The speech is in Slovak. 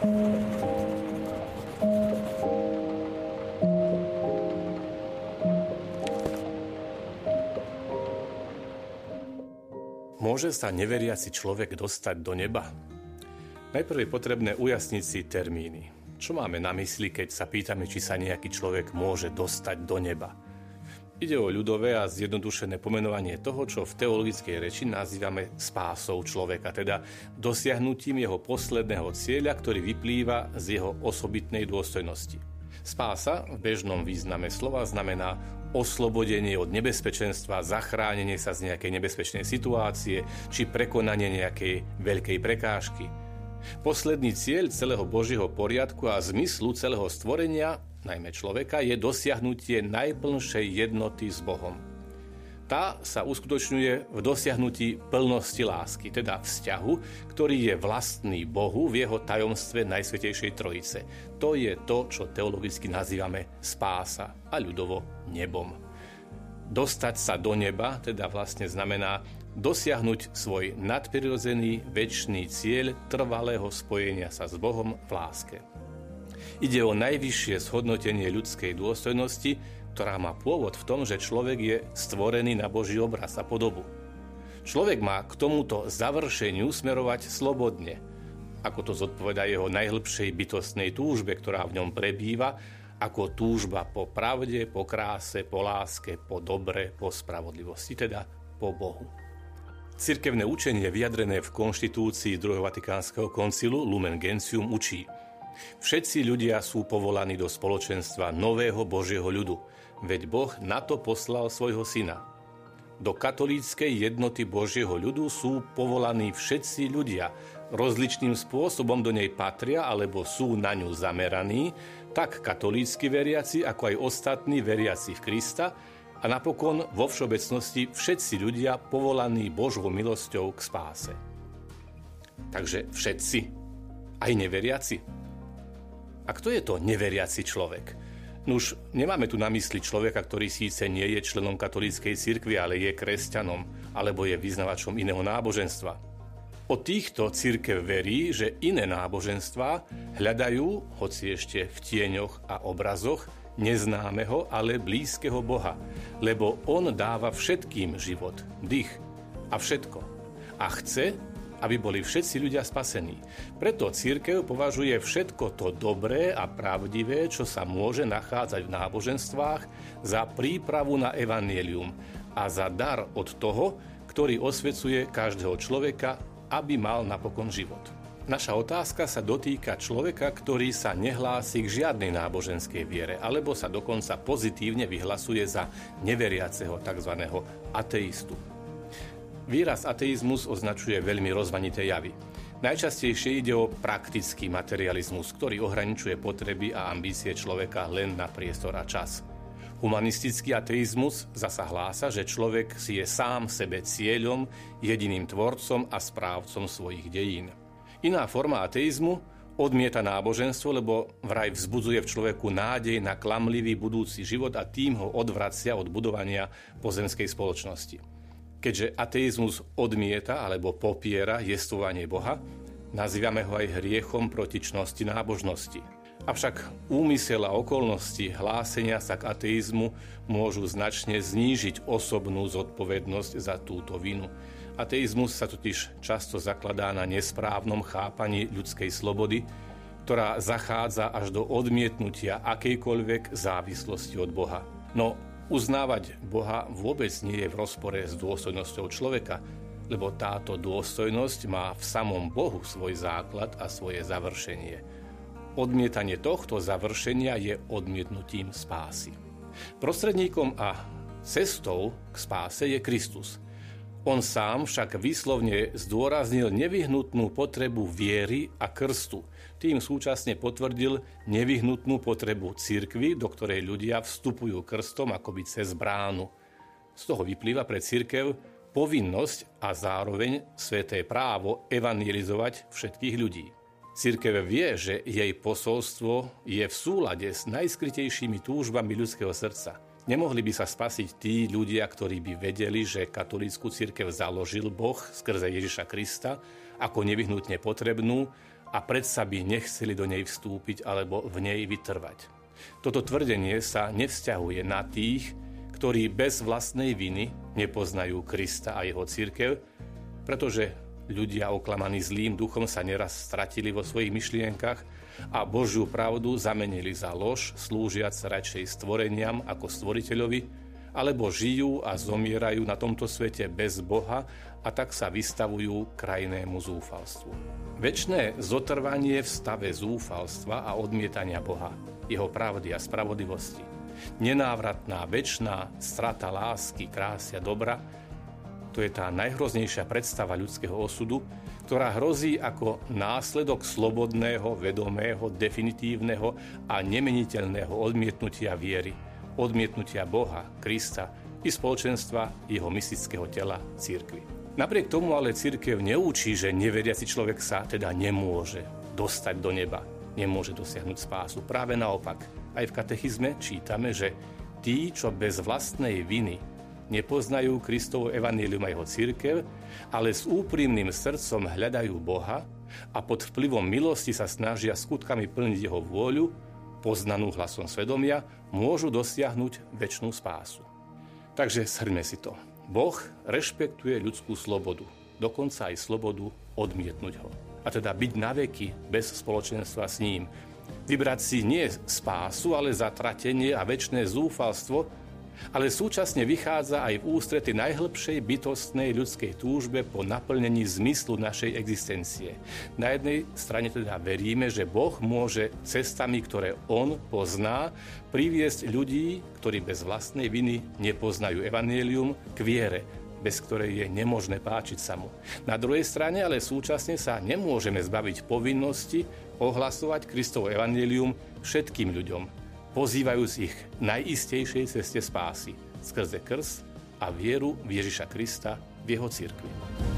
Môže sa neveriaci človek dostať do neba? Najprv je potrebné ujasniť si termíny. Čo máme na mysli, keď sa pýtame, či sa nejaký človek môže dostať do neba? Ide o ľudové a zjednodušené pomenovanie toho, čo v teologickej reči nazývame spásou človeka, teda dosiahnutím jeho posledného cieľa, ktorý vyplýva z jeho osobitnej dôstojnosti. Spása v bežnom význame slova znamená oslobodenie od nebezpečenstva, zachránenie sa z nejakej nebezpečnej situácie či prekonanie nejakej veľkej prekážky. Posledný cieľ celého Božieho poriadku a zmyslu celého stvorenia, najmä človeka, je dosiahnutie najplnšej jednoty s Bohom tá sa uskutočňuje v dosiahnutí plnosti lásky, teda vzťahu, ktorý je vlastný Bohu v jeho tajomstve Najsvetejšej Trojice. To je to, čo teologicky nazývame spása a ľudovo nebom. Dostať sa do neba teda vlastne znamená dosiahnuť svoj nadprirodzený väčší cieľ trvalého spojenia sa s Bohom v láske. Ide o najvyššie shodnotenie ľudskej dôstojnosti, ktorá má pôvod v tom, že človek je stvorený na Boží obraz a podobu. Človek má k tomuto završeniu smerovať slobodne, ako to zodpoveda jeho najhlbšej bytostnej túžbe, ktorá v ňom prebýva, ako túžba po pravde, po kráse, po láske, po dobre, po spravodlivosti, teda po Bohu. Cirkevné učenie vyjadrené v konštitúcii druhého Vatikánskeho koncilu Lumen Gentium učí Všetci ľudia sú povolaní do spoločenstva nového Božieho ľudu, veď Boh na to poslal svojho syna. Do katolíckej jednoty Božieho ľudu sú povolaní všetci ľudia, rozličným spôsobom do nej patria alebo sú na ňu zameraní, tak katolícky veriaci, ako aj ostatní veriaci v Krista a napokon vo všeobecnosti všetci ľudia povolaní Božou milosťou k spáse. Takže všetci, aj neveriaci. A kto je to neveriaci človek? Nuž, nemáme tu na mysli človeka, ktorý síce nie je členom katolíckej cirkvi, ale je kresťanom, alebo je vyznavačom iného náboženstva. O týchto církev verí, že iné náboženstva hľadajú, hoci ešte v tieňoch a obrazoch, neznámeho, ale blízkeho Boha, lebo On dáva všetkým život, dých a všetko. A chce, aby boli všetci ľudia spasení. Preto církev považuje všetko to dobré a pravdivé, čo sa môže nachádzať v náboženstvách, za prípravu na evanielium a za dar od toho, ktorý osvecuje každého človeka, aby mal napokon život. Naša otázka sa dotýka človeka, ktorý sa nehlási k žiadnej náboženskej viere, alebo sa dokonca pozitívne vyhlasuje za neveriaceho tzv. ateistu. Výraz ateizmus označuje veľmi rozmanité javy. Najčastejšie ide o praktický materializmus, ktorý ohraničuje potreby a ambície človeka len na priestor a čas. Humanistický ateizmus zasa hlása, že človek si je sám sebe cieľom, jediným tvorcom a správcom svojich dejín. Iná forma ateizmu odmieta náboženstvo, lebo vraj vzbudzuje v človeku nádej na klamlivý budúci život a tým ho odvracia od budovania pozemskej spoločnosti. Keďže ateizmus odmieta alebo popiera jestvovanie Boha, nazývame ho aj hriechom proti čnosti nábožnosti. Avšak úmysel a okolnosti hlásenia sa k ateizmu môžu značne znížiť osobnú zodpovednosť za túto vinu. Ateizmus sa totiž často zakladá na nesprávnom chápaní ľudskej slobody, ktorá zachádza až do odmietnutia akejkoľvek závislosti od Boha. No Uznávať Boha vôbec nie je v rozpore s dôstojnosťou človeka, lebo táto dôstojnosť má v samom Bohu svoj základ a svoje završenie. Odmietanie tohto završenia je odmietnutím spásy. Prostredníkom a cestou k spáse je Kristus – on sám však výslovne zdôraznil nevyhnutnú potrebu viery a krstu. Tým súčasne potvrdil nevyhnutnú potrebu cirkvy, do ktorej ľudia vstupujú krstom akoby cez bránu. Z toho vyplýva pre cirkev povinnosť a zároveň sveté právo evangelizovať všetkých ľudí. Cirkev vie, že jej posolstvo je v súlade s najskrytejšími túžbami ľudského srdca – Nemohli by sa spasiť tí ľudia, ktorí by vedeli, že katolícku církev založil Boh skrze Ježiša Krista ako nevyhnutne potrebnú a predsa by nechceli do nej vstúpiť alebo v nej vytrvať. Toto tvrdenie sa nevzťahuje na tých, ktorí bez vlastnej viny nepoznajú Krista a jeho církev, pretože ľudia oklamaní zlým duchom sa neraz stratili vo svojich myšlienkach a Božiu pravdu zamenili za lož, slúžiac radšej stvoreniam ako stvoriteľovi, alebo žijú a zomierajú na tomto svete bez Boha a tak sa vystavujú krajnému zúfalstvu. Večné zotrvanie v stave zúfalstva a odmietania Boha, jeho pravdy a spravodlivosti, nenávratná večná strata lásky, krásy a dobra, to je tá najhroznejšia predstava ľudského osudu, ktorá hrozí ako následok slobodného, vedomého, definitívneho a nemeniteľného odmietnutia viery, odmietnutia Boha, Krista i spoločenstva jeho mystického tela církvy. Napriek tomu ale církev neúčí, že neveriaci človek sa teda nemôže dostať do neba, nemôže dosiahnuť spásu. Práve naopak, aj v katechizme čítame, že tí, čo bez vlastnej viny nepoznajú Kristovo evanílium a jeho církev, ale s úprimným srdcom hľadajú Boha a pod vplyvom milosti sa snažia skutkami plniť jeho vôľu, poznanú hlasom svedomia, môžu dosiahnuť väčšnú spásu. Takže shrňme si to. Boh rešpektuje ľudskú slobodu, dokonca aj slobodu odmietnúť ho. A teda byť na veky bez spoločenstva s ním. Vybrať si nie spásu, ale zatratenie a väčšné zúfalstvo, ale súčasne vychádza aj v ústrety najhlbšej bytostnej ľudskej túžbe po naplnení zmyslu našej existencie. Na jednej strane teda veríme, že Boh môže cestami, ktoré On pozná, priviesť ľudí, ktorí bez vlastnej viny nepoznajú evanílium, k viere, bez ktorej je nemožné páčiť sa mu. Na druhej strane ale súčasne sa nemôžeme zbaviť povinnosti ohlasovať Kristovo evanílium všetkým ľuďom, pozývajúc ich najistejšej ceste spásy skrze krst a vieru v Ježiša Krista v jeho cirkvi.